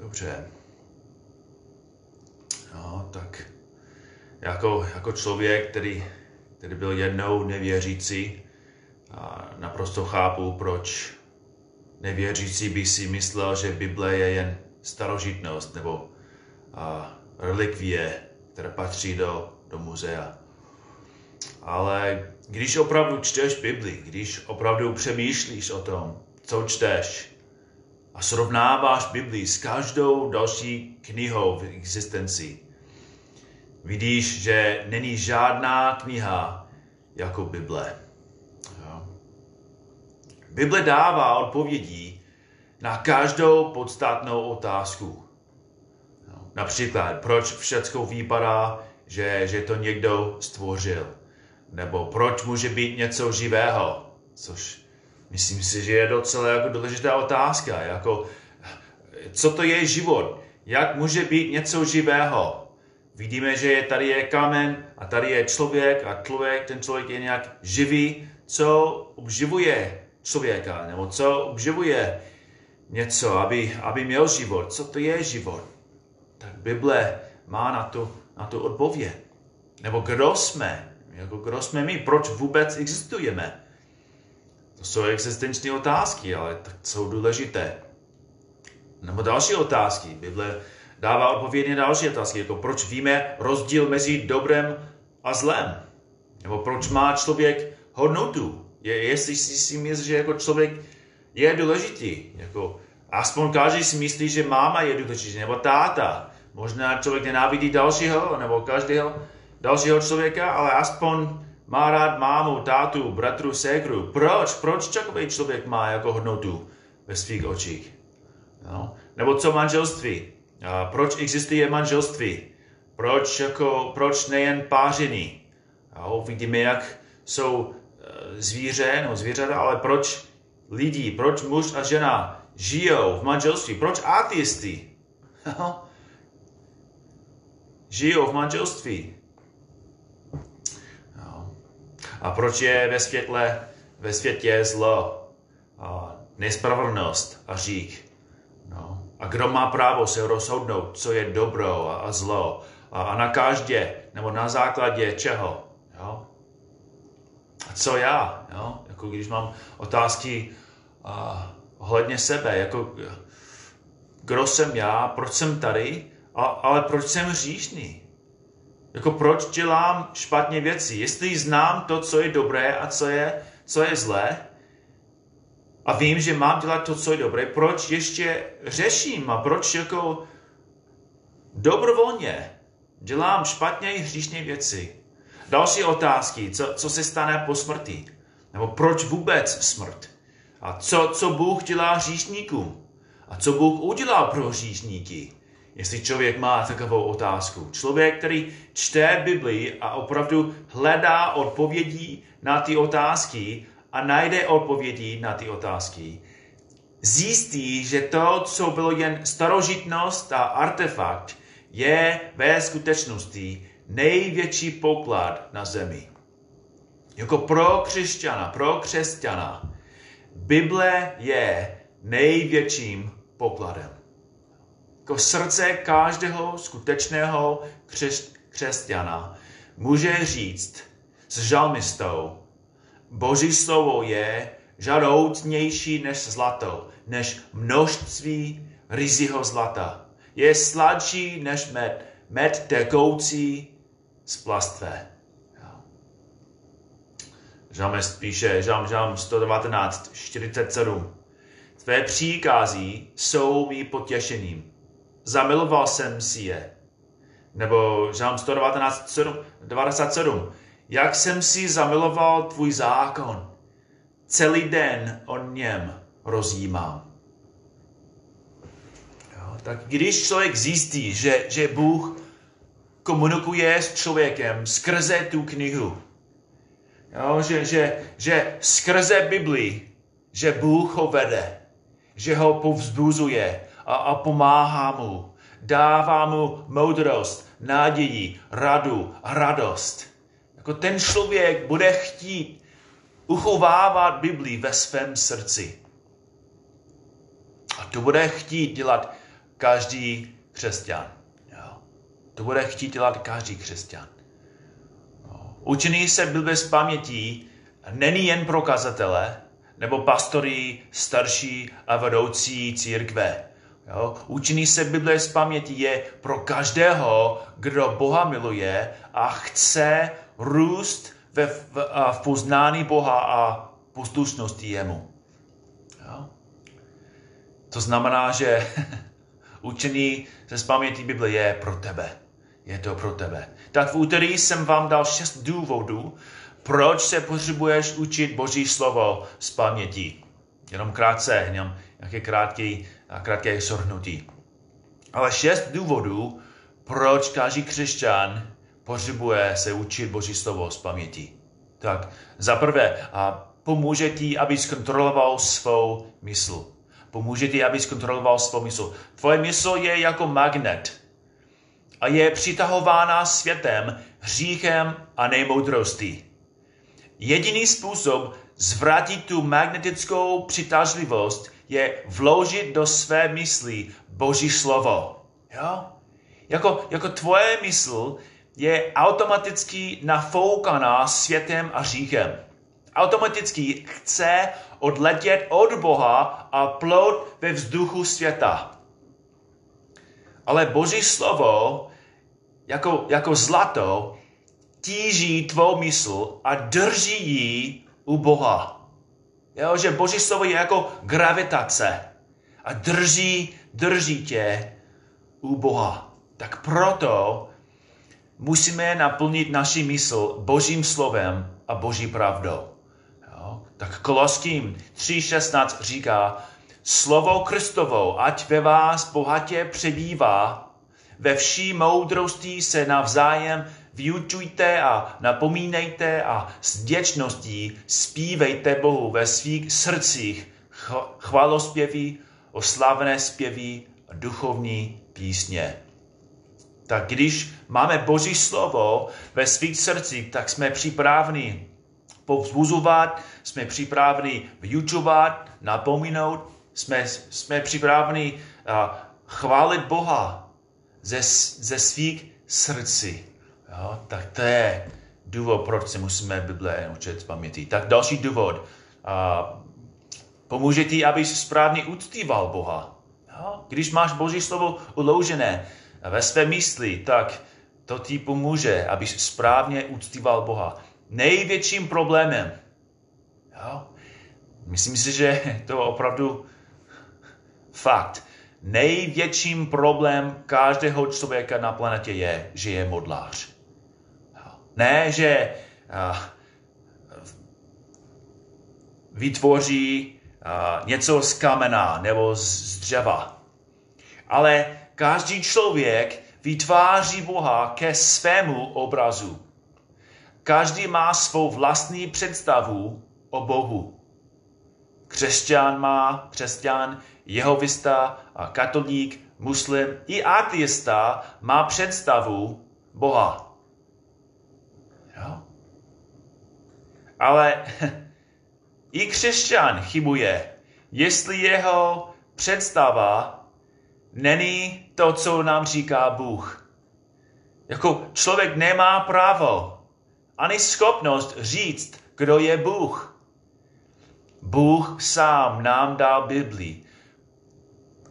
Dobře. No, tak jako, jako člověk, který, který byl jednou nevěřící, a naprosto chápu, proč nevěřící by si myslel, že Bible je jen starožitnost nebo a, relikvie, které patří do, do muzea. Ale když opravdu čteš Bibli, když opravdu přemýšlíš o tom, co čteš, a srovnáváš Bibli s každou další knihou v existenci, vidíš, že není žádná kniha jako Bible. Bible dává odpovědi na každou podstatnou otázku. Například, proč všechno vypadá, že, že to někdo stvořil. Nebo proč může být něco živého. Což myslím si, že je docela jako důležitá otázka. Jako, co to je život? Jak může být něco živého? Vidíme, že je, tady je kamen a tady je člověk a člověk, ten člověk je nějak živý. Co obživuje člověka? Nebo co obživuje něco, aby, aby měl život? Co to je život? Tak Bible má na to, na to odpověď. Nebo kdo jsme? Jako kdo jsme my? Proč vůbec existujeme? To jsou existenční otázky, ale tak jsou důležité. Nebo další otázky. Bible dává odpověď na další otázky, jako proč víme rozdíl mezi dobrem a zlem. Nebo proč má člověk hodnotu. Je, jestli si, si myslí, že jako člověk je důležitý. Jako, aspoň každý si myslí, že máma je důležitý, nebo táta. Možná člověk nenávidí dalšího, nebo každého dalšího člověka, ale aspoň má rád mámu, tátu, bratru, ségru. Proč? Proč takový člověk má jako hodnotu ve svých očích? No. Nebo co manželství? A proč existuje manželství? Proč, jako, proč nejen páření? Jo, vidíme, jak jsou e, zvíře, no zvířata, ale proč lidi, proč muž a žena žijou v manželství? Proč ateisty? žijou v manželství. A proč je ve světle, ve světě zlo, a nespravedlnost a řík? No. A kdo má právo se rozhodnout, co je dobro a, a zlo? A, a na každé, nebo na základě čeho? Jo? A co já? Jo? Jako když mám otázky a, ohledně sebe, jako kdo jsem já, proč jsem tady, a, ale proč jsem hříšný? Jako proč dělám špatně věci? Jestli znám to, co je dobré a co je, co je zlé, a vím, že mám dělat to, co je dobré, proč ještě řeším a proč jako dobrovolně dělám špatně i hříšné věci? Další otázky, co, co se stane po smrti? Nebo proč vůbec smrt? A co, co Bůh dělá hříšníkům? A co Bůh udělal pro hříšníky? Jestli člověk má takovou otázku. Člověk, který čte Bibli a opravdu hledá odpovědi na ty otázky a najde odpovědi na ty otázky, zjistí, že to, co bylo jen starožitnost a artefakt, je ve skutečnosti největší poklad na zemi. Jako pro křesťana, pro křesťana, Bible je největším pokladem jako srdce každého skutečného křes, křesťana může říct s žalmistou, Boží slovo je žadoutnější než zlato, než množství rizího zlata. Je sladší než med, med tekoucí z plastve. Žalmist píše, žalm, žalm 119, 47. Tvé příkazí jsou mi potěšením zamiloval jsem si je. Nebo Žálm 119, 97. Jak jsem si zamiloval tvůj zákon, celý den o něm rozjímám. Jo, tak když člověk zjistí, že, že Bůh komunikuje s člověkem skrze tu knihu, jo, že, že, že skrze Bibli, že Bůh ho vede, že ho povzbuzuje, a, a pomáhá mu. Dává mu moudrost, naději, radu radost. Jako ten člověk bude chtít uchovávat Biblii ve svém srdci. A to bude chtít dělat každý křesťan. Jo? To bude chtít dělat každý křesťan. Učení se Bible z pamětí není jen pro kazatele, nebo pastory, starší a vedoucí církve. Jo? Učení se Bible z paměti je pro každého, kdo Boha miluje a chce růst ve, v, v poznání Boha a poslušnosti jemu. Jo? To znamená, že učení se z paměti Bible je pro tebe. Je to pro tebe. Tak v úterý jsem vám dal šest důvodů, proč se potřebuješ učit Boží slovo z paměti. Jenom krátce, jenom nějaké krátké, krátké shrnutí. Ale šest důvodů, proč každý křesťan potřebuje se učit Boží slovo z paměti. Tak, za prvé, a pomůže ti, aby zkontroloval svou mysl. Pomůže ti, aby zkontroloval svou mysl. Tvoje mysl je jako magnet a je přitahována světem, hříchem a nemoudrostí. Jediný způsob zvrátit tu magnetickou přitažlivost je vložit do své mysli Boží slovo. Jo? Jako, jako tvoje mysl je automaticky nafoukaná světem a říchem. Automaticky chce odletět od Boha a plout ve vzduchu světa. Ale Boží slovo jako, jako zlato tíží tvou mysl a drží ji u Boha. Jo, že Boží slovo je jako gravitace a drží, drží tě u Boha. Tak proto musíme naplnit naši mysl Božím slovem a Boží pravdou. Jo? Tak Koloským 3.16 říká, slovo Kristovo, ať ve vás bohatě přebývá, ve vší moudrosti se navzájem vyučujte a napomínejte a s děčností zpívejte Bohu ve svých srdcích chvalospěví, oslavné zpěví a duchovní písně. Tak když máme Boží slovo ve svých srdcích, tak jsme připraveni povzbuzovat, jsme připraveni vyučovat, napomínout, jsme, jsme připraveni chválit Boha ze, ze svých srdcí. Jo? Tak to je důvod, proč se musíme Bible učit z paměti. Tak další důvod. Uh, pomůže ti, abys správně uctíval Boha. Jo? Když máš Boží slovo uložené ve své mysli, tak to ti pomůže, abys správně uctíval Boha. Největším problémem, jo? myslím si, že to je opravdu fakt, největším problém každého člověka na planetě je, že je modlář. Ne, že vytvoří něco z kamena nebo z dřeva. Ale každý člověk vytváří Boha ke svému obrazu. Každý má svou vlastní představu o Bohu. Křesťan má, křesťan, jehovista, katolík, muslim i ateista má představu Boha. Ale i křesťan chybuje, jestli jeho představa není to, co nám říká Bůh. Jako člověk nemá právo ani schopnost říct, kdo je Bůh. Bůh sám nám dal Bibli,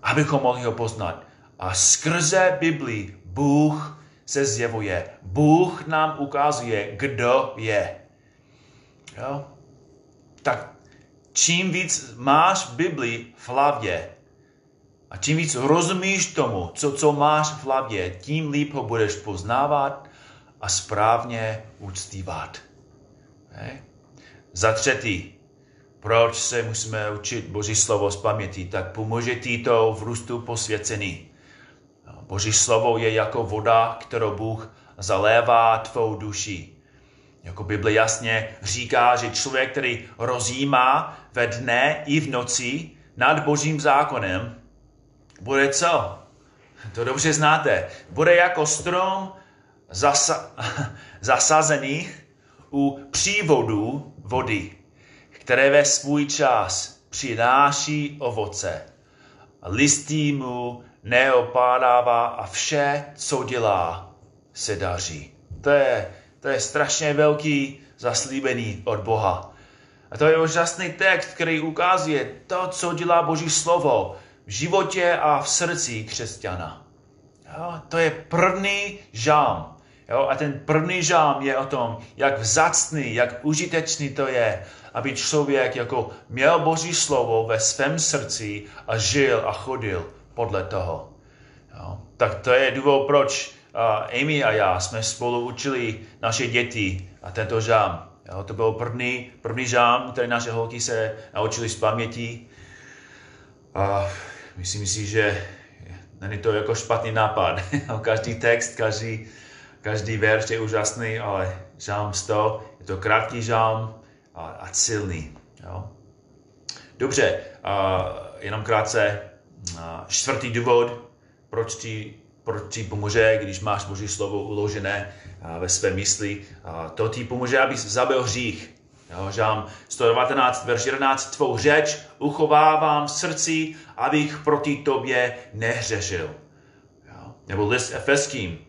abychom mohli ho poznat. A skrze Bibli Bůh se zjevuje. Bůh nám ukazuje, kdo je. Jo? Tak čím víc máš Bibli v hlavě a čím víc rozumíš tomu, co, co máš v hlavě, tím líp ho budeš poznávat a správně uctívat. Okay? Za třetí, proč se musíme učit Boží slovo z paměti, tak pomůže ti to v růstu posvěcení. Boží slovo je jako voda, kterou Bůh zalévá tvou duši. Jako Bible jasně říká, že člověk, který rozjímá ve dne i v noci nad božím zákonem, bude co? To dobře znáte. Bude jako strom zasa- zasazený u přívodu vody, které ve svůj čas přináší ovoce listí mu neopádává a vše, co dělá, se daří. To je, to je strašně velký zaslíbení od Boha. A to je úžasný text, který ukazuje to, co dělá Boží slovo v životě a v srdci křesťana. Jo, to je první žám. Jo, a ten první žám je o tom, jak vzácný, jak užitečný to je, aby člověk jako měl Boží slovo ve svém srdci a žil a chodil podle toho. Jo, tak to je důvod, proč Amy a já jsme spolu učili naše děti a tento žám. Jo, to byl první, první žám, který naše holky se naučili z paměti. A myslím si, že není to jako špatný nápad. každý text, každý, každý verš je úžasný, ale žám 100 je to krátký žám a, a silný. Jo. Dobře, a jenom krátce. Čtvrtý důvod, proč ti, proč ti pomůže, když máš Boží slovo uložené ve své mysli. To ti pomůže, abys zabil hřích. Žám 119, verš 11, tvou řeč uchovávám v srdci, abych proti tobě nehřešil. Nebo list Efeským,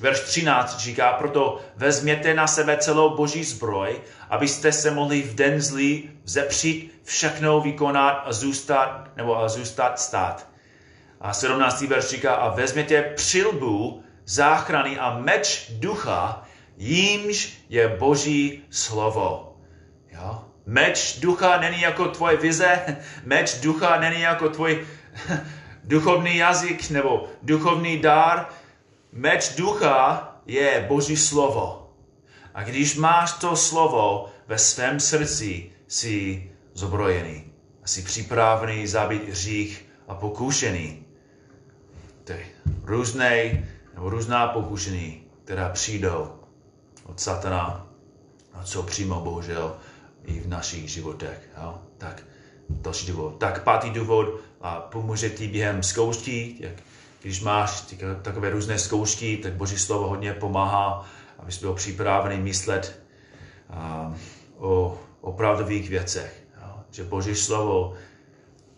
verš 13 říká, proto vezměte na sebe celou boží zbroj, abyste se mohli v den zlý vzepřít, všechno vykonat a zůstat, nebo a zůstat stát. A 17. verš říká, a vezměte přilbu záchrany a meč ducha, jímž je Boží slovo. Jo? Meč ducha není jako tvoje vize, meč ducha není jako tvůj duchovní jazyk nebo duchovní dar. Meč ducha je Boží slovo. A když máš to slovo ve svém srdci, jsi zobrojený. Jsi připravený zabít hřích a pokušený. Ty různé nebo různá pokušení, která přijdou od satana a co přímo bohužel i v našich životech. Jo? Tak další důvod. Tak pátý důvod a pomůže ti během zkoušky, jak, když máš takové různé zkoušky, tak Boží slovo hodně pomáhá, abys byl připravený myslet o opravdových věcech. Že Boží slovo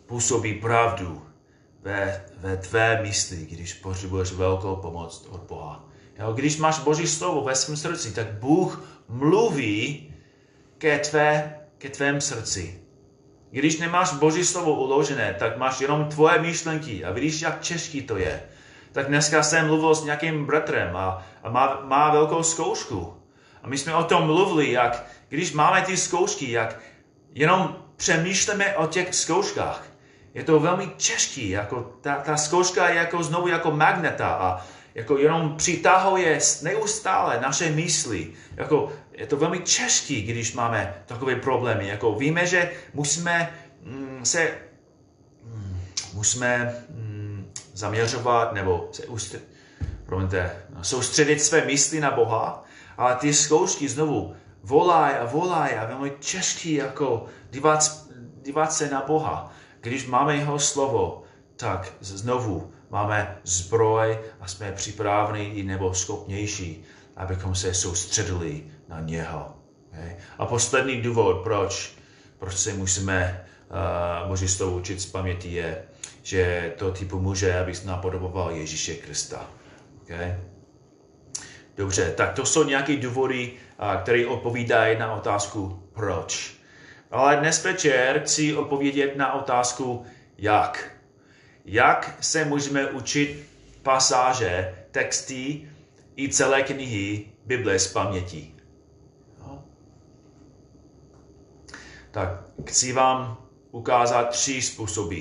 působí pravdu ve, ve tvé mysli, když potřebuješ velkou pomoc od Boha. Když máš Boží slovo ve svém srdci, tak Bůh mluví ke, tvé, ke tvém srdci. Když nemáš Boží slovo uložené, tak máš jenom tvoje myšlenky a vidíš, jak těžký to je. Tak dneska jsem mluvil s nějakým bratrem a, a má, má velkou zkoušku. A my jsme o tom mluvili, jak když máme ty zkoušky, jak jenom přemýšlíme o těch zkouškách. Je to velmi těžký, jako ta, ta zkouška je jako znovu jako magneta a jako jenom přitahuje neustále naše mysli. Jako, je to velmi těžký, když máme takové problémy. Jako víme, že musíme mm, se mm, musíme mm, zaměřovat nebo se ustř, promiňte, soustředit své mysli na Boha, ale ty zkoušky znovu volají a volají a velmi těžký jako dívat, dívat se na Boha. Když máme jeho slovo, tak znovu máme zbroj a jsme připraveni nebo schopnější, abychom se soustředili na něho. A poslední důvod, proč, proč se musíme uh, Boží slovo učit z paměti, je, že to ti pomůže, abys napodoboval Ježíše Krista. Okay? Dobře, tak to jsou nějaké důvody, které odpovídají na otázku proč. Ale dnes večer chci odpovědět na otázku jak. Jak se můžeme učit pasáže, texty i celé knihy Bible z paměti. No. Tak chci vám ukázat tři způsoby.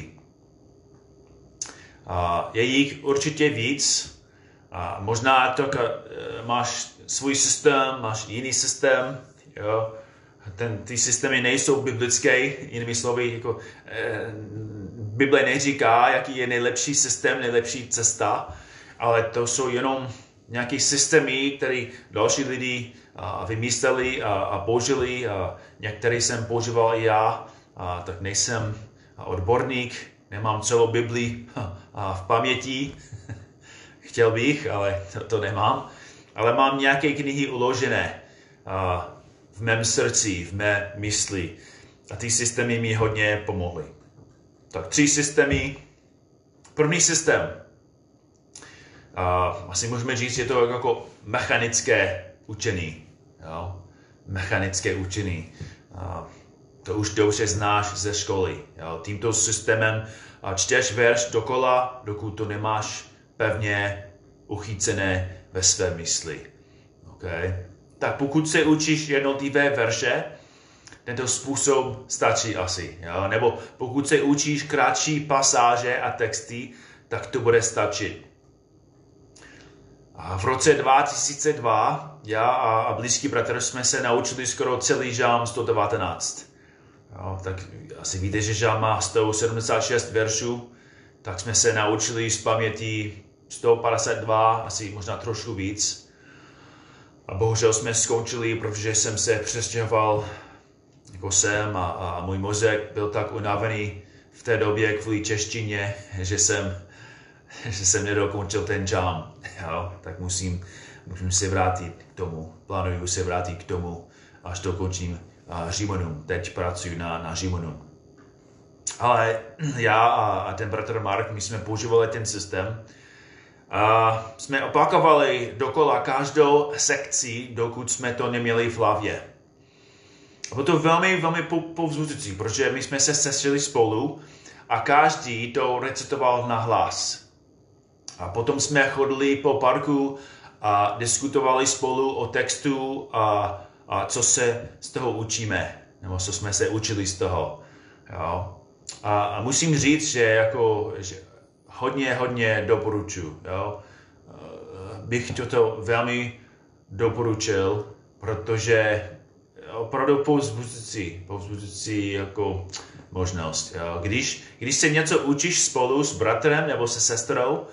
A je jich určitě víc. A možná to, e, máš svůj systém, máš jiný systém. Jo? ten, ty systémy nejsou biblické, jinými slovy, jako, eh, Bible neříká, jaký je nejlepší systém, nejlepší cesta, ale to jsou jenom nějaké systémy, které další lidi vymysleli a, a použili a některé jsem používal i já, a, tak nejsem odborník, nemám celou Bibli v paměti, chtěl bych, ale to, to nemám, ale mám nějaké knihy uložené. V mém srdci, v mé mysli. A ty systémy mi hodně pomohly. Tak tři systémy. První systém. Uh, asi můžeme říct, je to jako mechanické učení. Jo? Mechanické učení. Uh, to už dobře znáš ze školy. Jo? Tímto systémem čteš verš dokola, dokud to nemáš pevně uchycené ve své mysli. Okay? Tak pokud se učíš jednotlivé verše, tento způsob stačí asi. Jo? Nebo pokud se učíš kratší pasáže a texty, tak to bude stačit. A v roce 2002 já a blízký bratr jsme se naučili skoro celý žám 119. Jo, tak asi víte, že žám má 176 veršů, tak jsme se naučili z paměti 152, asi možná trošku víc. A bohužel jsme skončili, protože jsem se přestěhoval jako jsem a, a můj mozek byl tak unavený v té době kvůli češtině, že jsem, že jsem nedokončil ten jam. Jo? Tak musím, musím se vrátit k tomu. Plánuju se vrátit k tomu, až dokončím uh, Římanům. Teď pracuji na, na Římanům. Ale já a, a ten bratr Mark, my jsme používali ten systém, a jsme opakovali dokola každou sekci, dokud jsme to neměli v hlavě. Bylo to velmi, velmi povzbuzující, protože my jsme se sešli spolu a každý to recitoval na hlas. A potom jsme chodili po parku a diskutovali spolu o textu a, a co se z toho učíme, nebo co jsme se učili z toho. Jo. A, a musím říct, že jako že hodně, hodně doporučuji. Jo. Bych toto velmi doporučil, protože opravdu povzbuzující, povzbuzující jako možnost. Jo. Když, když se něco učíš spolu s bratrem nebo se sestrou,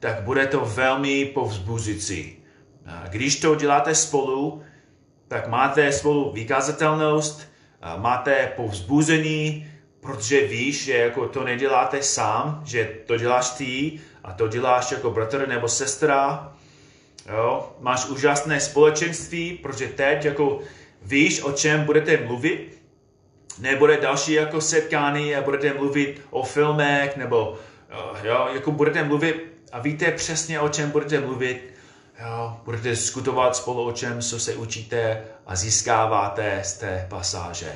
tak bude to velmi povzbuzující. Když to děláte spolu, tak máte spolu vykazatelnost, máte povzbuzení, protože víš, že jako to neděláte sám, že to děláš ty a to děláš jako bratr nebo sestra. Jo? Máš úžasné společenství, protože teď jako víš, o čem budete mluvit, nebude další jako setkání a budete mluvit o filmech, nebo jo, jako budete mluvit a víte přesně, o čem budete mluvit, jo, budete diskutovat spolu o čem, co se učíte a získáváte z té pasáže.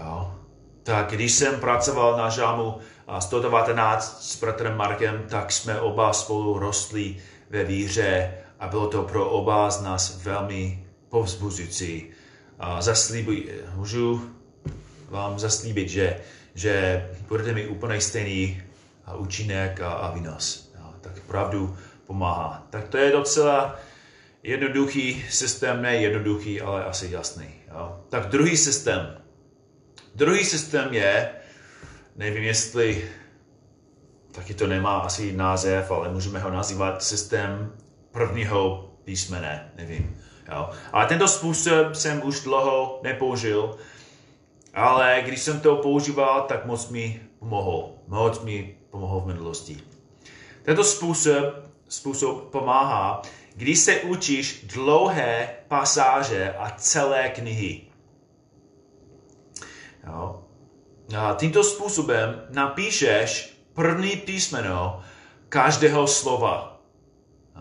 Jo. Tak když jsem pracoval na žámu 119 s bratrem Markem, tak jsme oba spolu rostli ve víře a bylo to pro oba z nás velmi povzbuzující. Zaslíbuji, můžu vám zaslíbit, že, že budete mít úplně stejný účinek a, a výnos. Tak pravdu pomáhá. Tak to je docela jednoduchý systém, ne jednoduchý, ale asi jasný. Jo. Tak druhý systém. Druhý systém je, nevím jestli, taky to nemá asi název, ale můžeme ho nazývat systém prvního písmene, nevím. Jo. Ale tento způsob jsem už dlouho nepoužil, ale když jsem to používal, tak moc mi pomohl. Moc mi pomohl v minulosti. Tento způsob, způsob pomáhá, když se učíš dlouhé pasáže a celé knihy. Jo. A tímto způsobem napíšeš první písmeno každého slova.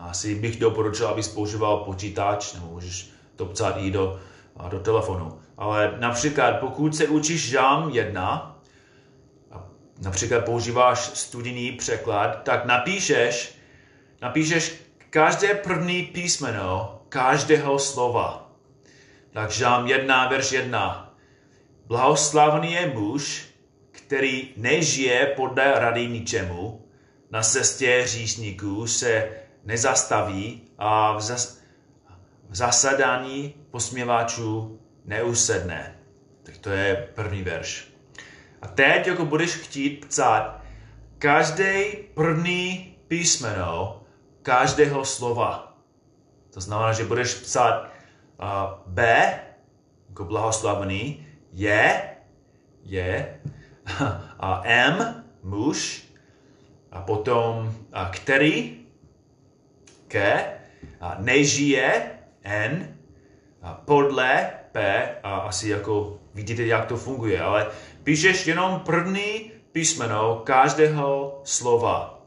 Asi bych doporučil, abys používal počítač, nebo můžeš to psát i do, do telefonu. Ale například, pokud se učíš žám jedna, například používáš studijní překlad, tak napíšeš, napíšeš každé první písmeno každého slova. Tak žám jedna, verš jedna. Blahoslavný je muž, který nežije podle rady ničemu, na cestě říšníků se nezastaví a v, zas, v zasadání posměváčů neusedne. Tak to je první verš. A teď, jako budeš chtít psát každý první písmeno každého slova. To znamená, že budeš psát uh, B, jako blahoslavený, je, je, a M, muž, a potom a který, ke, nežije, N, podle P, a asi jako vidíte, jak to funguje, ale píšeš jenom první písmeno každého slova.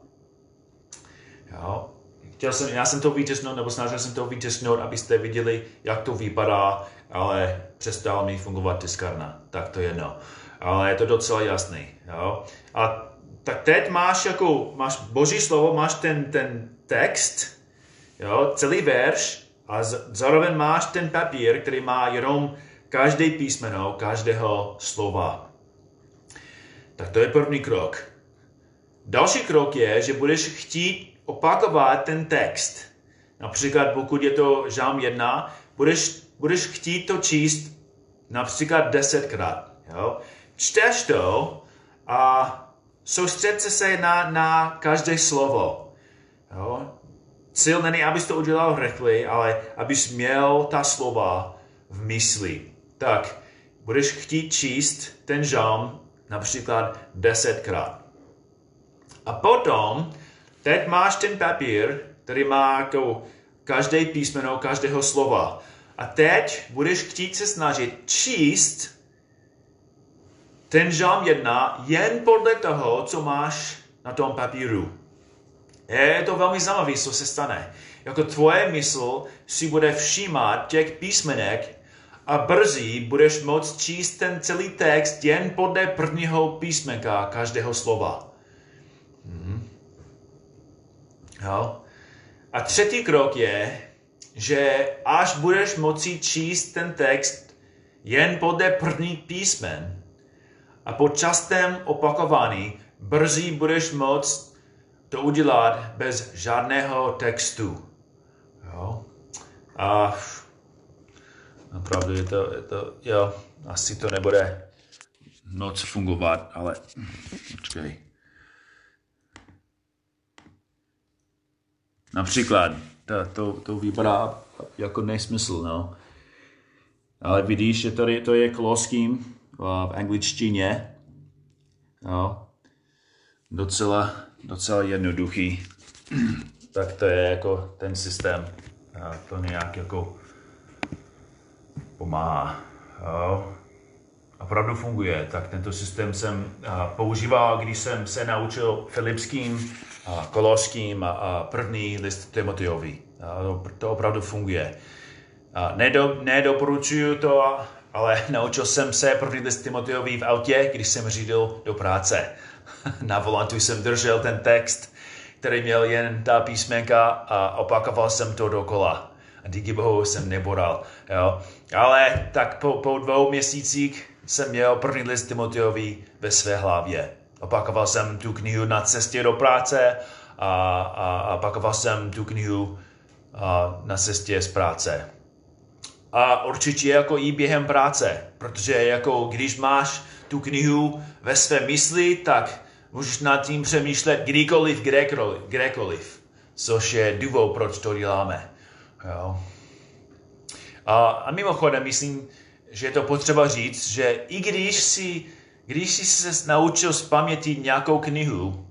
Jo? Chtěl jsem, já jsem to vytisknout, nebo snažil jsem to vytisknout, abyste viděli, jak to vypadá, ale přestal mi fungovat tiskárna. Tak to je jedno. Ale je to docela jasný. Jo? A tak teď máš jako, máš boží slovo, máš ten, ten text, jo, celý verš a zároveň máš ten papír, který má jenom každý písmeno, každého slova. Tak to je první krok. Další krok je, že budeš chtít opakovat ten text. Například pokud je to žám 1, budeš, budeš chtít to číst například desetkrát. Jo? Čteš to a soustředte se na, na každé slovo. Jo? Cíl není, abys to udělal rychle, ale abys měl ta slova v mysli. Tak, budeš chtít číst ten žalm například desetkrát. A potom, teď máš ten papír, který má jako každé písmeno, každého slova. A teď budeš chtít se snažit číst ten žalm jedna jen podle toho, co máš na tom papíru. Je to velmi zajímavé, co se stane. Jako tvoje mysl si bude všímat těch písmenek a brzy budeš moct číst ten celý text jen podle prvního písmenka každého slova. Mhm. Jo? A třetí krok je, že až budeš moci číst ten text jen podle první písmen, a po častém opakování brzy budeš moct to udělat bez žádného textu. Jo? A opravdu je to, je to, jo, asi to nebude moc fungovat, ale počkej. Například, to, to, to vypadá jako nesmysl, no. Ale vidíš, že tady to je kloským, v angličtině. No, docela, docela jednoduchý. tak to je jako ten systém. To nějak jako pomáhá. Jo. Opravdu funguje. Tak tento systém jsem používal, když jsem se naučil filipským, koloským a první list Timoteovi. To opravdu funguje. Nedo, nedoporučuju to ale naučil jsem se první list Timoteovi v autě, když jsem řídil do práce. Na volantu jsem držel ten text, který měl jen ta písmenka a opakoval jsem to dokola. A díky bohu jsem neboral. Jo. Ale tak po, po dvou měsících jsem měl první list Timoteovi ve své hlavě. Opakoval jsem tu knihu na cestě do práce a, a, a opakoval jsem tu knihu a, na cestě z práce a určitě jako i během práce, protože jako když máš tu knihu ve své mysli, tak můžeš nad tím přemýšlet kdykoliv, kdekoliv, kdekoliv, což je důvod, proč to děláme. Jo. A, a mimochodem, myslím, že je to potřeba říct, že i když si, když jsi se naučil z paměti nějakou knihu,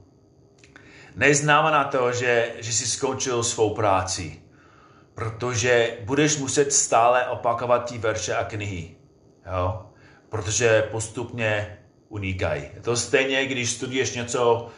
neznamená to, že, že jsi skončil svou práci protože budeš muset stále opakovat ty verše a knihy. Jo? Protože postupně unikají. Je to stejně, když studuješ něco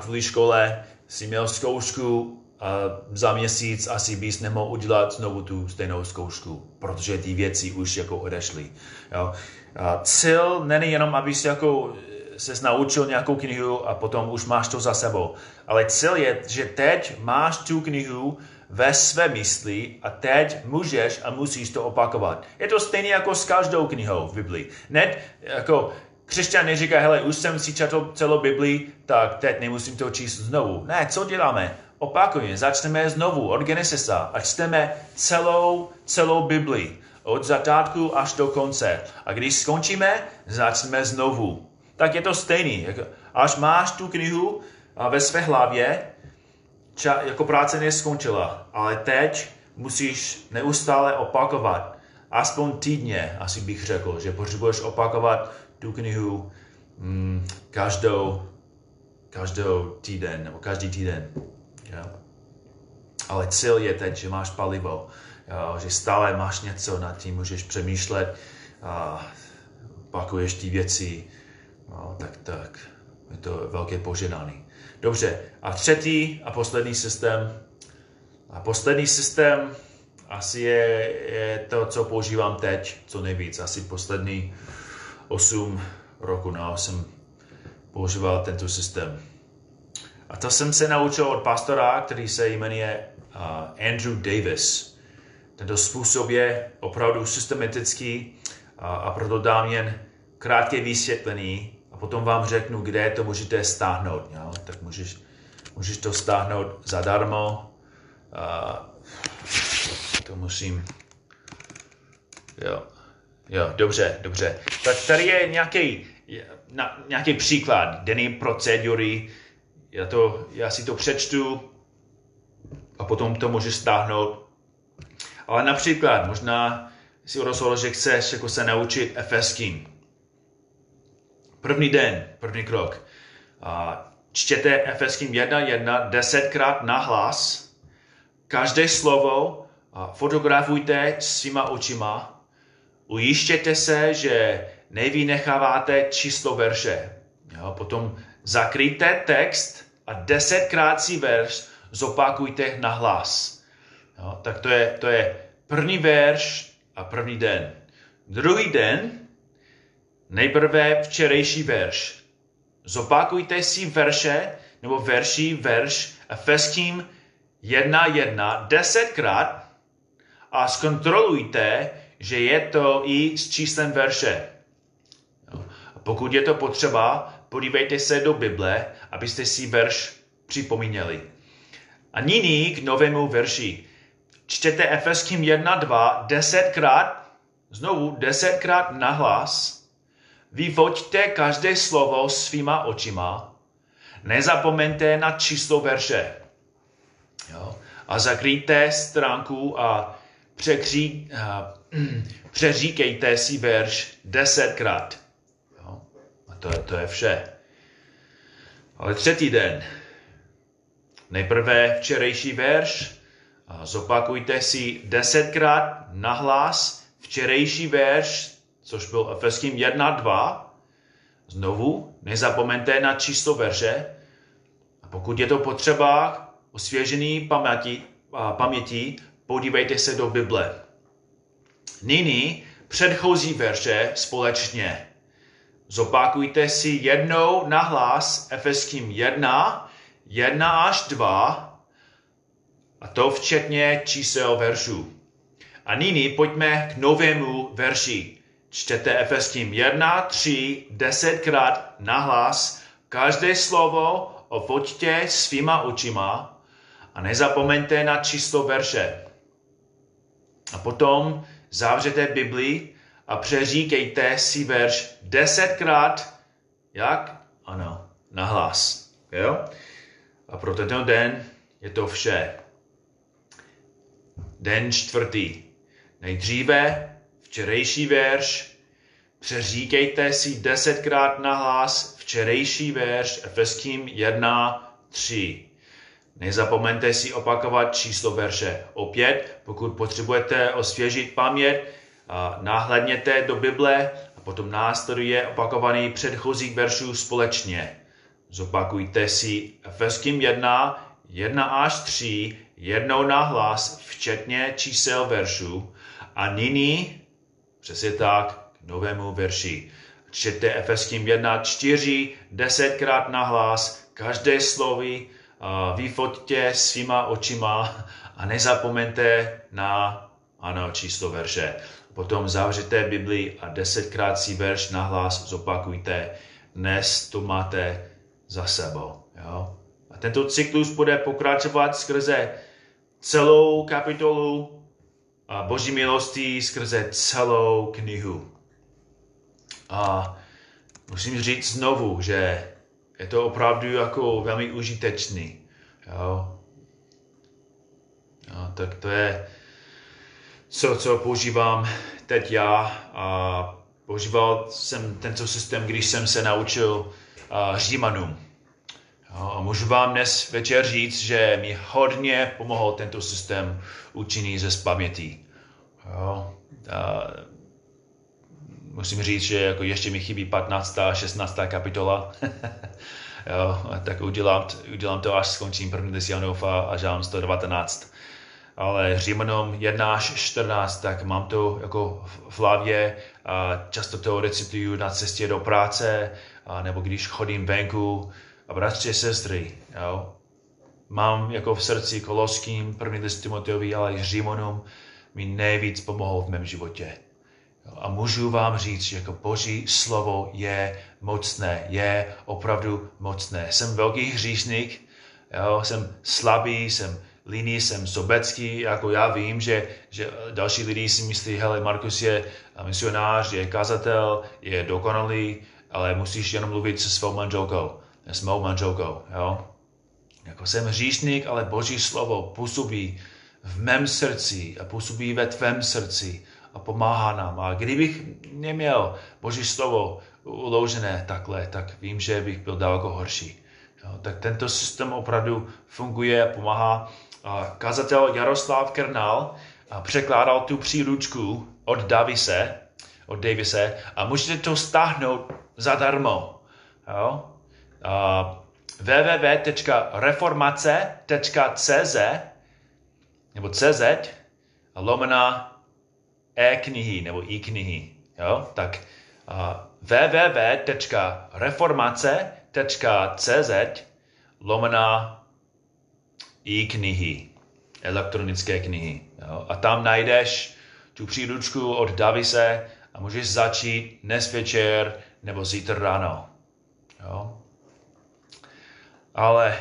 kvůli škole, si měl zkoušku a za měsíc asi bys nemohl udělat znovu tu stejnou zkoušku, protože ty věci už jako odešly. Jo? A cíl není jenom, abys jako se naučil nějakou knihu a potom už máš to za sebou. Ale cíl je, že teď máš tu knihu ve své mysli a teď můžeš a musíš to opakovat. Je to stejné jako s každou knihou v Biblii. Ne, jako křesťan neříká, hele, už jsem si četl celou Biblii, tak teď nemusím to číst znovu. Ne, co děláme? Opakujeme, začneme znovu od Genesisa a čteme celou, celou Biblii. Od začátku až do konce. A když skončíme, začneme znovu. Tak je to stejný. Až máš tu knihu ve své hlavě, ča, jako práce neskončila, ale teď musíš neustále opakovat, aspoň týdně, asi bych řekl, že potřebuješ opakovat tu knihu mm, každou, každou týden, nebo každý týden. Jo? Ale cíl je teď, že máš palivo, jo? že stále máš něco, nad tím můžeš přemýšlet, a opakuješ ty věci, no, tak tak. Je to velké požehnání. Dobře, a třetí a poslední systém. A poslední systém asi je, je to, co používám teď, co nejvíc. Asi poslední 8 roku no, jsem používal tento systém. A to jsem se naučil od pastora, který se jmenuje Andrew Davis. Tento způsob je opravdu systematický a, a proto dám jen krátké vysvětlení a potom vám řeknu, kde to můžete stáhnout. Jo? Tak můžeš, můžeš to stáhnout zadarmo. A to musím... Jo. Jo, dobře, dobře. Tak tady je nějaký, na, nějaký příklad denní procedury. Já, to, já si to přečtu a potom to můžeš stáhnout. Ale například možná si rozhodl, že chceš jako se naučit efeským. První den, první krok. čtěte efeským 1.1 desetkrát na hlas. Každé slovo fotografujte svýma očima. Ujištěte se, že nevynecháváte číslo verše. Jo, potom zakryjte text a desetkrát si verš zopakujte na hlas. Jo, tak to je, to je první verš a první den. Druhý den, nejprve včerejší verš. Zopakujte si verše nebo verší verš Efeským jedna jedna desetkrát a zkontrolujte, že je to i s číslem verše. A pokud je to potřeba, podívejte se do Bible, abyste si verš připomínali. A nyní k novému verši. Čtěte Efeským 1.2 desetkrát, znovu desetkrát nahlas. Vyvoďte každé slovo svýma očima. Nezapomeňte na číslo verše. Jo? A zakryjte stránku a překří, uh, přeříkejte si verš desetkrát. Jo? A to je, to je vše. Ale třetí den. Nejprve včerejší verš. A zopakujte si desetkrát nahlas včerejší verš, což byl Efeským 1.2. Znovu, nezapomeňte na číslo verše. A pokud je to potřeba, osvěžený paměti, paměti podívejte se do Bible. Nyní předchozí verše společně. Zopakujte si jednou nahlas Efeským 1, 1 až 2, a to včetně čísel veršů. A nyní pojďme k novému verši. Čtete Efeským 1, 3, desetkrát nahlas, každé slovo ofoťte svýma očima a nezapomeňte na číslo verše. A potom zavřete Bibli a přeříkejte si verš desetkrát, jak? Ano, nahlas. Jo? A pro tento den je to vše. Den čtvrtý. Nejdříve včerejší verš, přeříkejte si desetkrát nahlas včerejší verš Efeským 1, 3. Nezapomeňte si opakovat číslo verše. Opět, pokud potřebujete osvěžit paměť, náhledněte do Bible a potom následuje opakovaný předchozích veršů společně. Zopakujte si Efeským 1, 1 až 3, jednou hlas, včetně čísel veršů. A nyní, přesně tak, k novému verši. Čtěte Efeským 1, 4, desetkrát hlas, každé slovy, vyfoťte svýma očima a nezapomeňte na ano, číslo verše. Potom zavřete Bibli a desetkrát si verš nahlas zopakujte. Dnes to máte za sebou. Jo? A tento cyklus bude pokračovat skrze celou kapitolu a Boží milosti, skrze celou knihu. A musím říct znovu, že je to opravdu jako velmi užitečný. Jo? Jo, tak to je co, co používám teď já. A používal jsem tento systém, když jsem se naučil uh, Římanům. A můžu vám dnes večer říct, že mi hodně pomohl tento systém učení ze paměti. Jo, a musím říct, že jako ještě mi chybí 15. a 16. kapitola. jo, tak udělám, udělám to, až skončím první list Janova a žám 119. Ale Římanům 1 až 14, tak mám to jako v hlavě a často to recituju na cestě do práce, a nebo když chodím venku. A bratři, sestry, jo, mám jako v srdci Koloským, první list Timoteovi, ale i Římanům, mi nejvíc pomohou v mém životě. A můžu vám říct, že jako Boží slovo je mocné, je opravdu mocné. Jsem velký hříšník, jo, jsem slabý, jsem líný, jsem sobecký, jako já vím, že, že další lidi si myslí, hele, Markus je misionář, je kazatel, je dokonalý, ale musíš jenom mluvit se svou manželkou, s mou manželkou, jo. Jako jsem hříšník, ale Boží slovo působí v mém srdci a působí ve tvém srdci a pomáhá nám. A kdybych neměl Boží slovo uložené takhle, tak vím, že bych byl daleko horší. Jo, tak tento systém opravdu funguje a pomáhá. A kazatel Jaroslav Kernal překládal tu příručku od Davise, od Davise a můžete to stáhnout zadarmo. Jo? www.reformace.cz nebo CZ lomena e-knihy nebo e-knihy. Jo? Tak uh, www.reformace.cz lomena e-knihy, elektronické knihy. Jo? A tam najdeš tu příručku od Davise a můžeš začít dnes večer nebo zítra ráno. Jo? Ale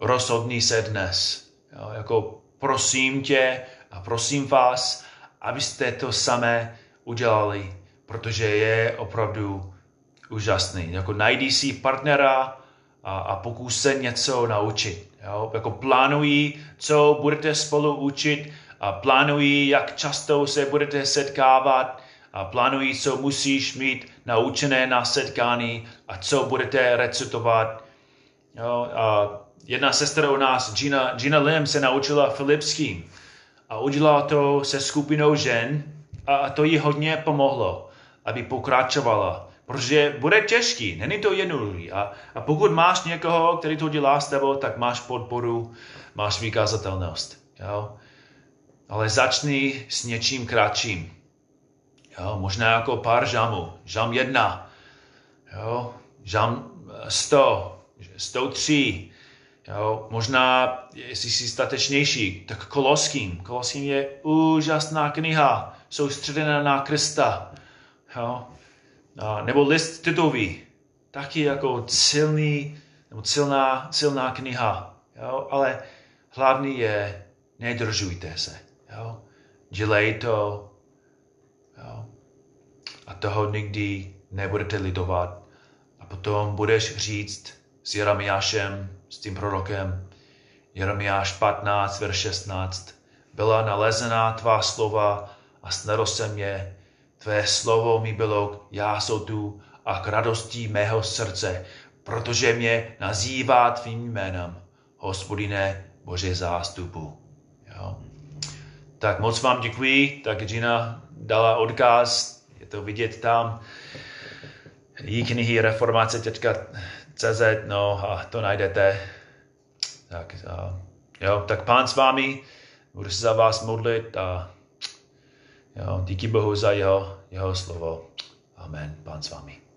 rozhodni se dnes. Jo? Jako prosím tě a prosím vás, abyste to samé udělali, protože je opravdu úžasný. Jako najdi si partnera a, a pokus se něco naučit. Jo? Jako plánují, co budete spolu učit a plánují, jak často se budete setkávat a plánují, co musíš mít naučené na setkání a co budete recitovat. Jo? A jedna sestra u nás, Gina, Gina Lim, se naučila filipským a udělala to se skupinou žen a to jí hodně pomohlo, aby pokračovala. Protože bude těžký, není to jednoduchý. A, a pokud máš někoho, který to dělá s tebou, tak máš podporu, máš vykázatelnost. Jo? Ale začni s něčím kratším. Jo? Možná jako pár žamů. Žam jedna. Jo? Žam sto. Sto tři. Jo, možná, jestli jsi statečnější, tak Koloským. Koloským je úžasná kniha, soustředěná na Krista. Jo. A, nebo list Titový, taky jako silný, nebo silná, silná kniha. Jo. Ale hlavní je, nedržujte se. Jo. Dělej to. Jo. A toho nikdy nebudete lidovat. A potom budeš říct s Jeremiášem, s tím prorokem. Jeremiáš 15, verš 16. Byla nalezená tvá slova a snadl jsem je. Tvé slovo mi bylo já jsou tu a k radosti mého srdce, protože mě nazývá tvým jménem, hospodine Bože zástupu. Jo. Tak moc vám děkuji, tak Gina dala odkaz, je to vidět tam. Jí knihy reformace.cz, no a to najdete. Tak, a, jo, tak pán s vámi, budu se za vás modlit a jo, díky Bohu za jeho, jeho slovo. Amen. Pán s vámi.